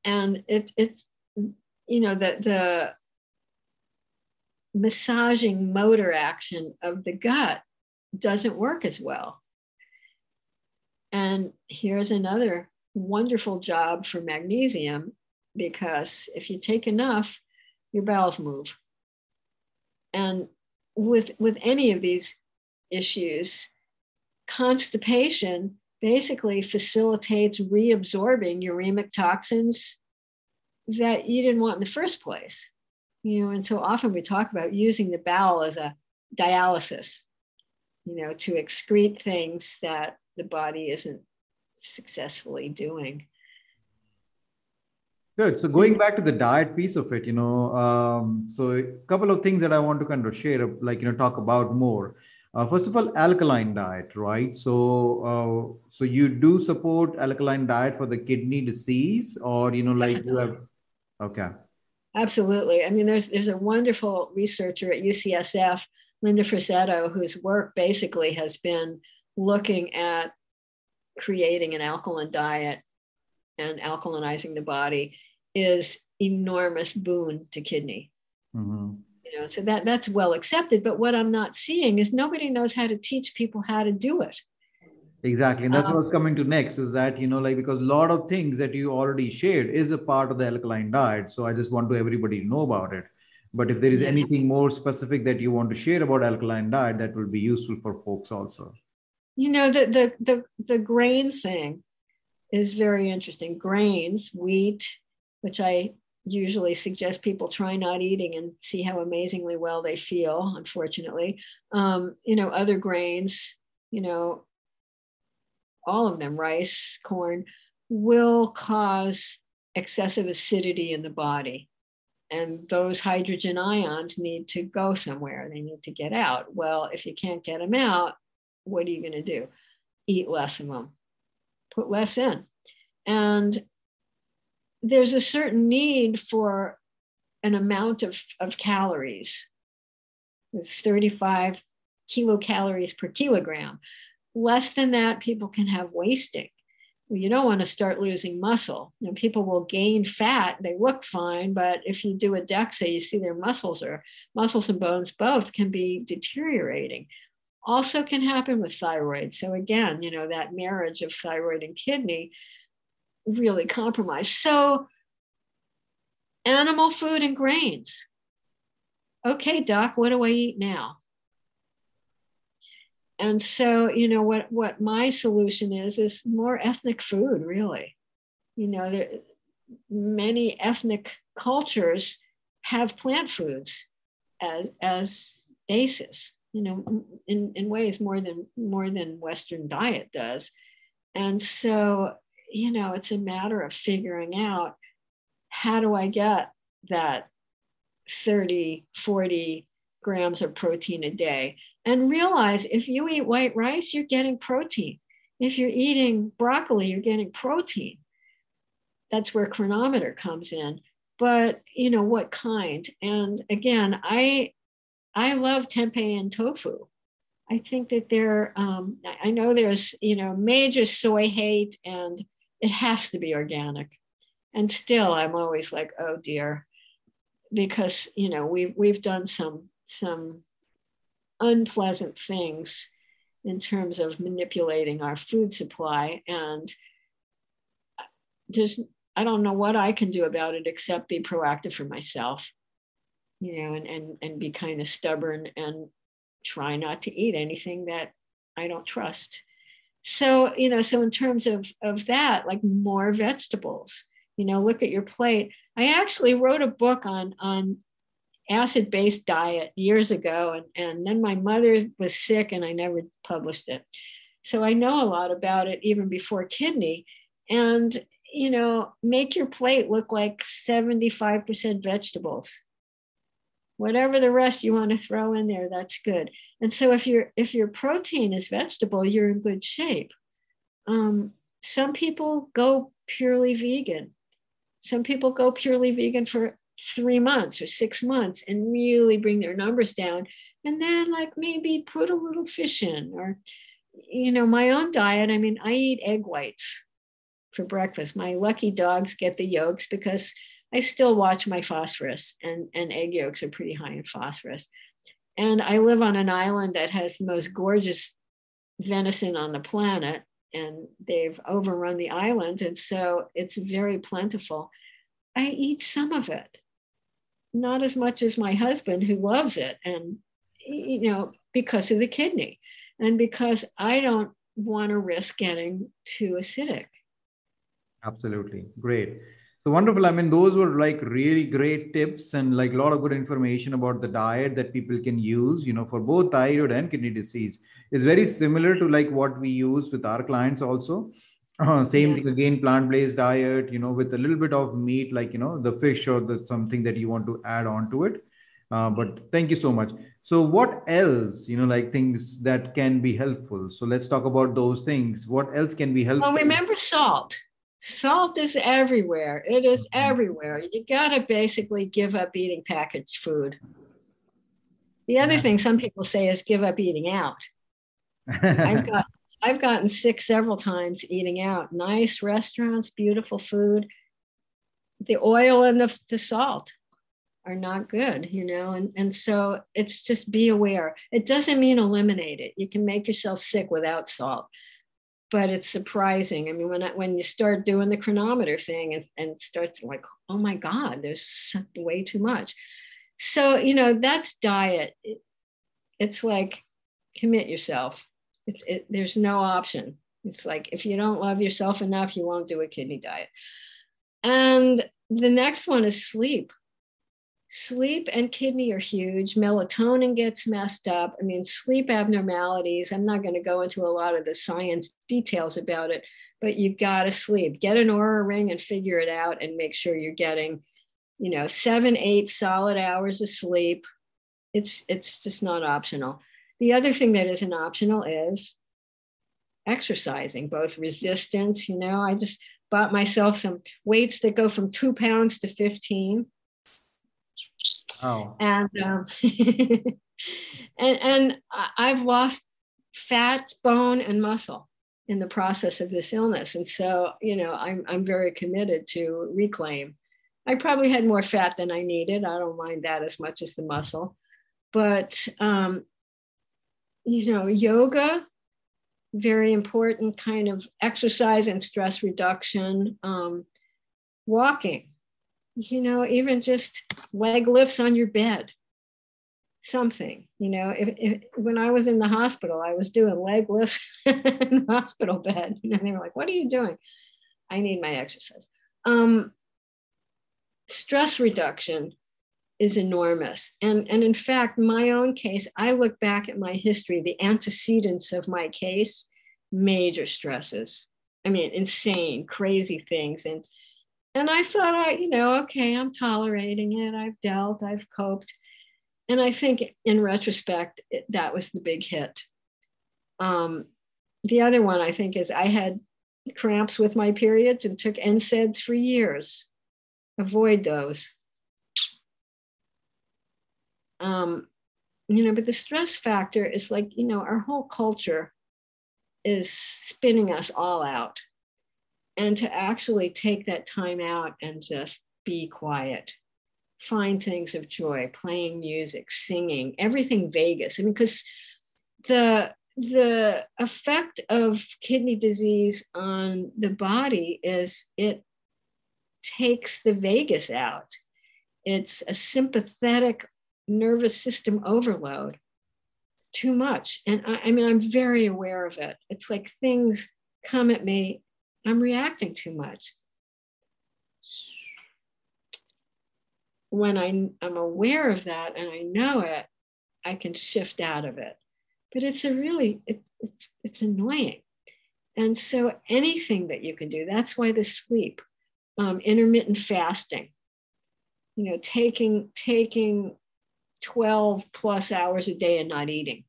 And it, it's, you know, the, the massaging motor action of the gut doesn't work as well. And here's another wonderful job for magnesium because if you take enough, your bowels move. And with, with any of these issues, constipation basically facilitates reabsorbing uremic toxins that you didn't want in the first place. You know, and so often we talk about using the bowel as a dialysis, you know, to excrete things that the body isn't successfully doing. Good. So going back to the diet piece of it, you know, um, so a couple of things that I want to kind of share, like you know, talk about more. Uh, first of all, alkaline diet, right? So, uh, so you do support alkaline diet for the kidney disease, or you know, like you have, okay. Absolutely. I mean, there's there's a wonderful researcher at UCSF, Linda Frassetto, whose work basically has been looking at creating an alkaline diet and alkalinizing the body is enormous boon to kidney. Mm-hmm know so that that's well accepted but what i'm not seeing is nobody knows how to teach people how to do it exactly and that's um, what's coming to next is that you know like because a lot of things that you already shared is a part of the alkaline diet so i just want to everybody know about it But if there is Yeah. anything more specific that you want to share about alkaline diet, that will be useful for folks also. You know, the the the, the grain thing is very interesting. Grains, wheat, which I usually suggest people try not eating and see how amazingly well they feel, unfortunately. Um, you know, other grains, you know, all of them, rice, corn, will cause excessive acidity in the body. And those hydrogen ions need to go somewhere, they need to get out. Well, if you can't get them out, what are you going to do? Eat less of them, put less in. And there's a certain need for an amount of, of calories. There's 35 kilocalories per kilogram. Less than that, people can have wasting. You don't want to start losing muscle. Know, people will gain fat. They look fine, but if you do a DEXA, you see their muscles or muscles and bones both can be deteriorating. Also can happen with thyroid. So again, you know, that marriage of thyroid and kidney really compromised. So animal food and grains. Okay, doc, what do I eat now? And so, you know, what, what my solution is, is more ethnic food, really. You know, there, many ethnic cultures have plant foods as, as basis, you know, in, in ways more than, more than Western diet does. And so, you know, it's a matter of figuring out how do I get that 30, 40 grams of protein a day? And realize if you eat white rice, you're getting protein. If you're eating broccoli, you're getting protein. That's where Cronometer comes in. But you know what kind? And again, I I love tempeh and tofu. I think that there, um, I know there's you know major soy hate, and it has to be organic. And still, I'm always like, oh dear, because you know we've we've done some some unpleasant things in terms of manipulating our food supply. And there's i don't know what i can do about it except be proactive for myself you know and and, and be kind of stubborn and try not to eat anything that i don't trust so you know so in terms of of that like more vegetables you know look at your plate i actually wrote a book on on acid based diet years ago. And, and then my mother was sick and I never published it. So I know a lot about it even before kidney. And, you know, make your plate look like 75% vegetables. Whatever the rest you want to throw in there, that's good. And so if your if your protein is vegetable, you're in good shape. Um, some people go purely vegan. Some people go purely vegan for three months or six months and really bring their numbers down and then like maybe put a little fish in or you know my own diet i mean i eat egg whites for breakfast my lucky dogs get the yolks because i still watch my phosphorus and and egg yolks are pretty high in phosphorus and i live on an island that has the most gorgeous venison on the planet and they've overrun the island and so it's very plentiful. I eat some of it not as much as my husband who loves it and you know because of the kidney and because i don't want to risk getting too acidic. Absolutely. Great so wonderful i mean those were like really great tips and like a lot of good information about the diet that people can use you know for both thyroid and kidney disease is very similar to like what we use with our clients also uh, same Yeah. thing again, plant-based diet, you know, with a little bit of meat, like you know, the fish or the something that you want to add on to it. Uh, but thank you so much. So, what else, you know, like things that can be helpful? So, let's talk about those things. What else can be helpful? well remember salt salt is everywhere it is Mhm. everywhere you got to basically give up eating packaged food the other Yeah. thing some people say is give up eating out I've got I've gotten sick several times eating out. Nice restaurants, beautiful food. The oil and the, the salt are not good, you know, and, and so it's just be aware. It doesn't mean eliminate it. You can make yourself sick without salt, but it's surprising. I mean, when I, when you start doing the Cronometer thing and, and starts like, oh my God, there's way too much. so you know that's diet. It, it's like commit yourself. It, it, there's no option. It's like if you don't love yourself enough you won't do a kidney diet. And the next one is sleep sleep and kidney are huge. Melatonin gets messed up. I mean sleep abnormalities i'm not going to go into a lot of the science details about it but you got to sleep. Get an Oura ring and figure it out and make sure you're getting you know seven eight solid hours of sleep. It's it's just not optional. The other thing that isn't optional is exercising both resistance you know i just bought myself some weights that go from two pounds to 15 Oh. And um, and and I've lost fat, bone, and muscle in the process of this illness. And so, you know, I'm I'm very committed to reclaim. I probably had more fat than I needed. I don't mind that as much as the muscle. But um, you know, yoga, very important kind of exercise and stress reduction. Um, walking, you know, even just leg lifts on your bed, something, you know, if, if when I was in the hospital, I was doing leg lifts in the hospital bed, and they were like, what are you doing? I need my exercise. Um, stress reduction is enormous. And, and in fact, my own case, I look back at my history, the antecedents of my case, major stresses. I mean, insane, crazy things. And and I thought, I, you know, okay, I'm tolerating it. I've dealt, I've coped. And I think in retrospect, it, that was the big hit. Um, the other one I think is I had cramps with my periods and took NSAIDs for years. Avoid those. Um, you know, but the stress factor is like, you know, our whole culture is spinning us all out and to actually take that time out and just be quiet. Find things of joy playing music singing everything vagus i mean because the the effect of kidney disease on the body is it takes the vagus out. It's a sympathetic nervous system overload too much. And I, I mean i'm very aware of it. It's like things come at me I'm reacting too much. When I, I'm aware of that and I know it, I can shift out of it. But it's a really, it, it, it's annoying. And so anything that you can do, that's why the sleep, um, intermittent fasting, you know, taking, taking 12 plus hours a day and not eating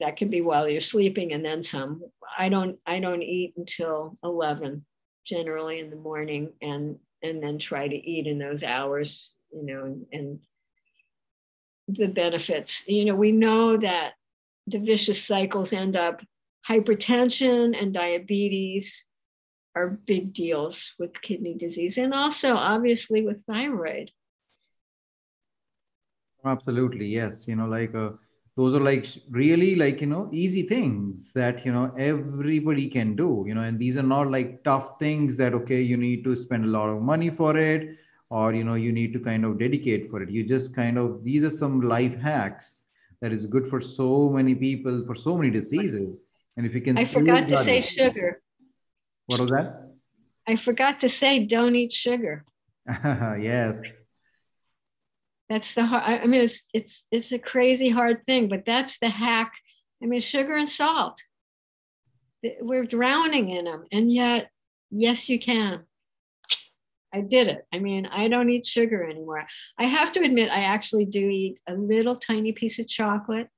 that can be while you're sleeping and then some. I don't i don't eat until 11 generally in the morning and and then try to eat in those hours you know and, and the benefits. You know we know that the vicious cycles end up hypertension and diabetes are big deals with kidney disease and also obviously with thyroid. Absolutely yes. You know like uh, those are like really like you know easy things that you know everybody can do you know and these are not like tough things that okay you need to spend a lot of money for it or you know you need to kind of dedicate for it. You just kind of these are some life hacks that is good for so many people for so many diseases. And if you can i forgot to say sugar. What was that? I forgot to say don't eat sugar. Yes that's the hard, I mean, it's it's it's a crazy hard thing, but that's the hack. I mean, sugar and salt. We're drowning in them, and yet, yes, you can. I did it. I mean, I don't eat sugar anymore. I have to admit, I actually do eat a little tiny piece of chocolate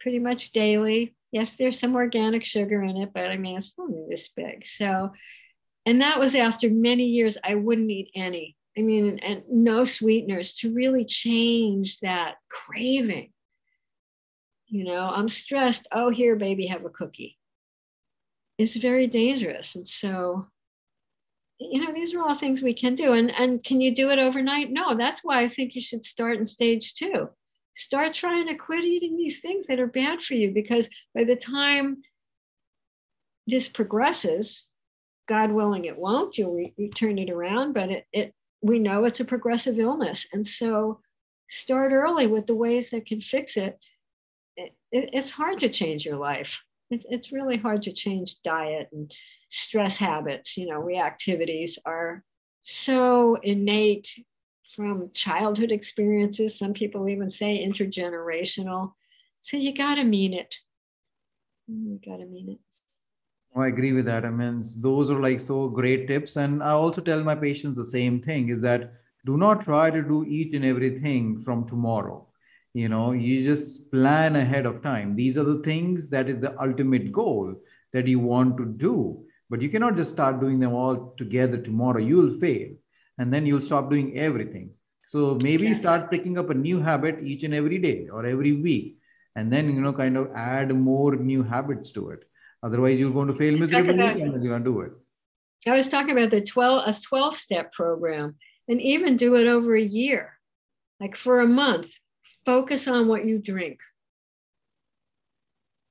pretty much daily. Yes, there's some organic sugar in it, but I mean, it's only this big. So, and that was after many years I wouldn't eat any. I mean, and no sweeteners to really change that craving. You know, I'm stressed. Oh, here, baby, have a cookie. It's very dangerous. And so, you know, these are all things we can do. And, and can you do it overnight? No, that's why I think you should start in stage two. Start trying to quit eating these things that are bad for you because by the time this progresses, God willing, it won't. You'll re- turn it around, but it, it we know it's a progressive illness. And so start early with the ways that can fix it. it, it it's hard to change your life. It's, it's really hard to change diet and stress habits. You know, reactivities are so innate from childhood experiences. Some people even say intergenerational. So you got to mean it. You got to mean it. I agree with that. I mean, those are like so great tips. And I also tell my patients the same thing is that do not try to do each and everything from tomorrow. You know, you just plan ahead of time. These are the things that is the ultimate goal that you want to do. But you cannot just start doing them all together tomorrow. You'll fail. And then you'll stop doing everything. So maybe yeah. start picking up a new habit each and every day or every week. And then, you know, kind of add more new habits to it Otherwise, you're going to fail miserably about, and you're going to do it. I was talking about the 12, a 12 step program and even do it over a year, like for a month. Focus on what you drink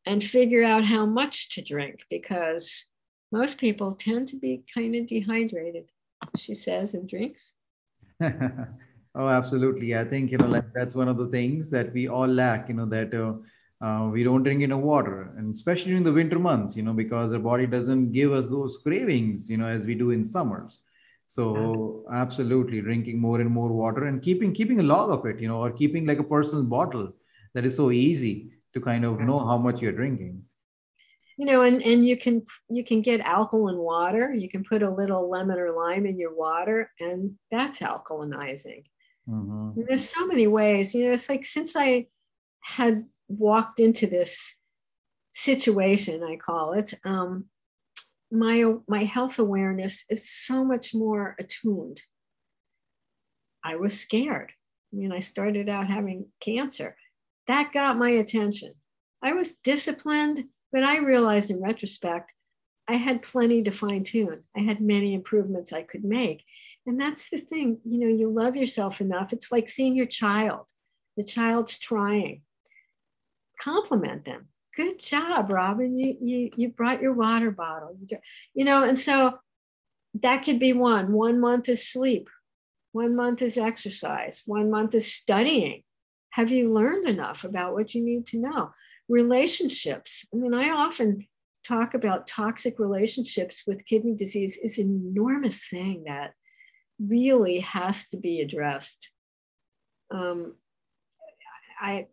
and figure out how much to drink because most people tend to be kind of dehydrated, she says, and drinks. oh, absolutely. I think, you know, like that's one of the things that we all lack, you know, that. Uh, uh, we don't drink enough water and especially in the winter months you know because the body doesn't give us those cravings you know as we do in summers. So absolutely drinking more and more water and keeping keeping a log of it you know or keeping like a personal bottle that is so easy to kind of know how much you're drinking. You know and and you can you can get alkaline water. You can put a little lemon or lime in your water and that's alkalinizing mm-hmm. there's so many ways. You know it's like since i had walked into this situation, I call it, um, my my health awareness is so much more attuned. I was scared. I mean, I started out having cancer. That got my attention. I was disciplined, but I realized in retrospect, I had plenty to fine tune. I had many improvements I could make. And that's the thing, you know, you love yourself enough. It's like seeing your child. The child's trying compliment them. Good job, Robin. You, you, you brought your water bottle. You know, and so that could be one. One month is sleep. One month is exercise. One month is studying. Have you learned enough about what you need to know? Relationships. I mean, I often talk about toxic relationships with kidney disease is an enormous thing that really has to be addressed. Um, I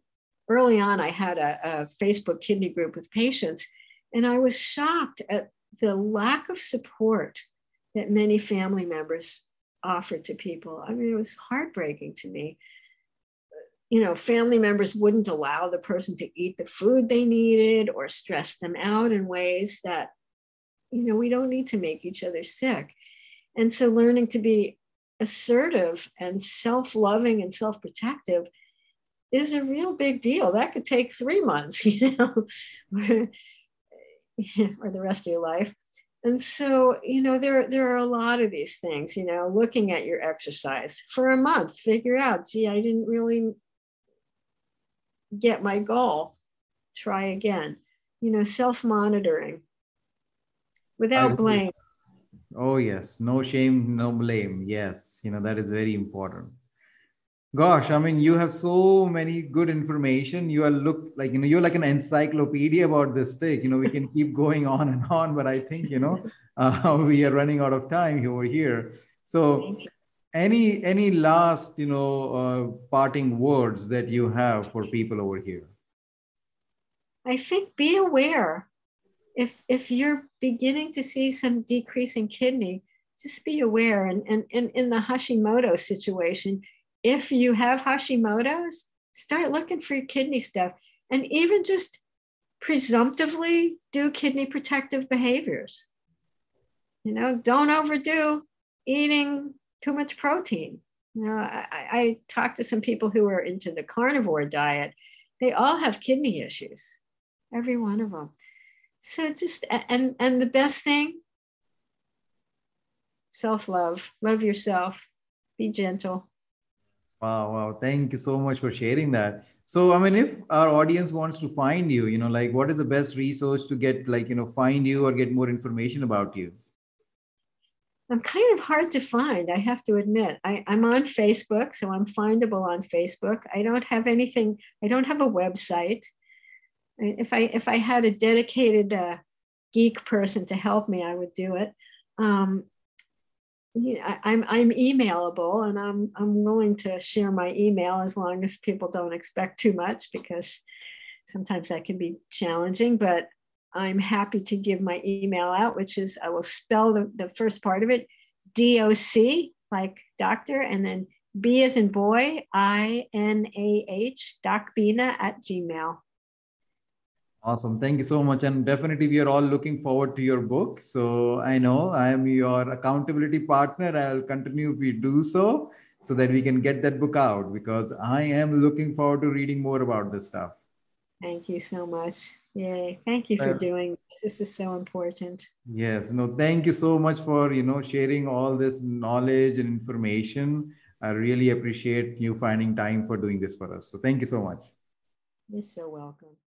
early on, I had a, a Facebook kidney group with patients, and I was shocked at the lack of support that many family members offered to people. I mean, it was heartbreaking to me. You know, family members wouldn't allow the person to eat the food they needed or stress them out in ways that, you know, we don't need to make each other sick. And so learning to be assertive and self loving and self protective is a real big deal. That could take three months, you know, or the rest of your life. And so, you know, there, there are a lot of these things, you know, looking at your exercise for a month, figure out, gee, I didn't really get my goal. Try again. You know, self monitoring without blame. Oh, yes. No shame, no blame. Yes. You know, that is very important gosh i mean you have so many good information. You are look like you know you're like an encyclopedia about this thing. You know we can keep going on and on but i think you know uh, we are running out of time over here. So any any last you know uh, parting words that you have for people over here? I think be aware. If if you're beginning to see some decrease in kidney just be aware. And and, and in the hashimoto situation if you have Hashimoto's, start looking for your kidney stuff and even just presumptively do kidney protective behaviors. You know, don't overdo eating too much protein. You know, I, I talked to some people who are into the carnivore diet. They all have kidney issues, every one of them. So just and and the best thing, self-love, love yourself, be gentle, Wow, wow. Thank you so much for sharing that. So, I mean, if our audience wants to find you, you know, like what is the best resource to get, like, you know, find you or get more information about you? I'm kind of hard to find, I have to admit. I, I'm on Facebook, so I'm findable on Facebook. I don't have anything, I don't have a website. If I if I had a dedicated uh, geek person to help me, I would do it. Um, I'm I'm emailable, and I'm I'm willing to share my email as long as people don't expect too much, because sometimes that can be challenging. But I'm happy to give my email out, which is I will spell the, the first part of it DOC, like doctor, and then B as in boy, I N A H, docbina at Gmail. Awesome. Thank you so much. And definitely, we are all looking forward to your book. So I know I am your accountability partner. I'll continue if we do so, so that we can get that book out because I am looking forward to reading more about this stuff. Thank you so much. Yay. Thank you for doing this. This is so important. Yes. No, thank you so much for, you know, sharing all this knowledge and information. I really appreciate you finding time for doing this for us. So thank you so much. You're so welcome.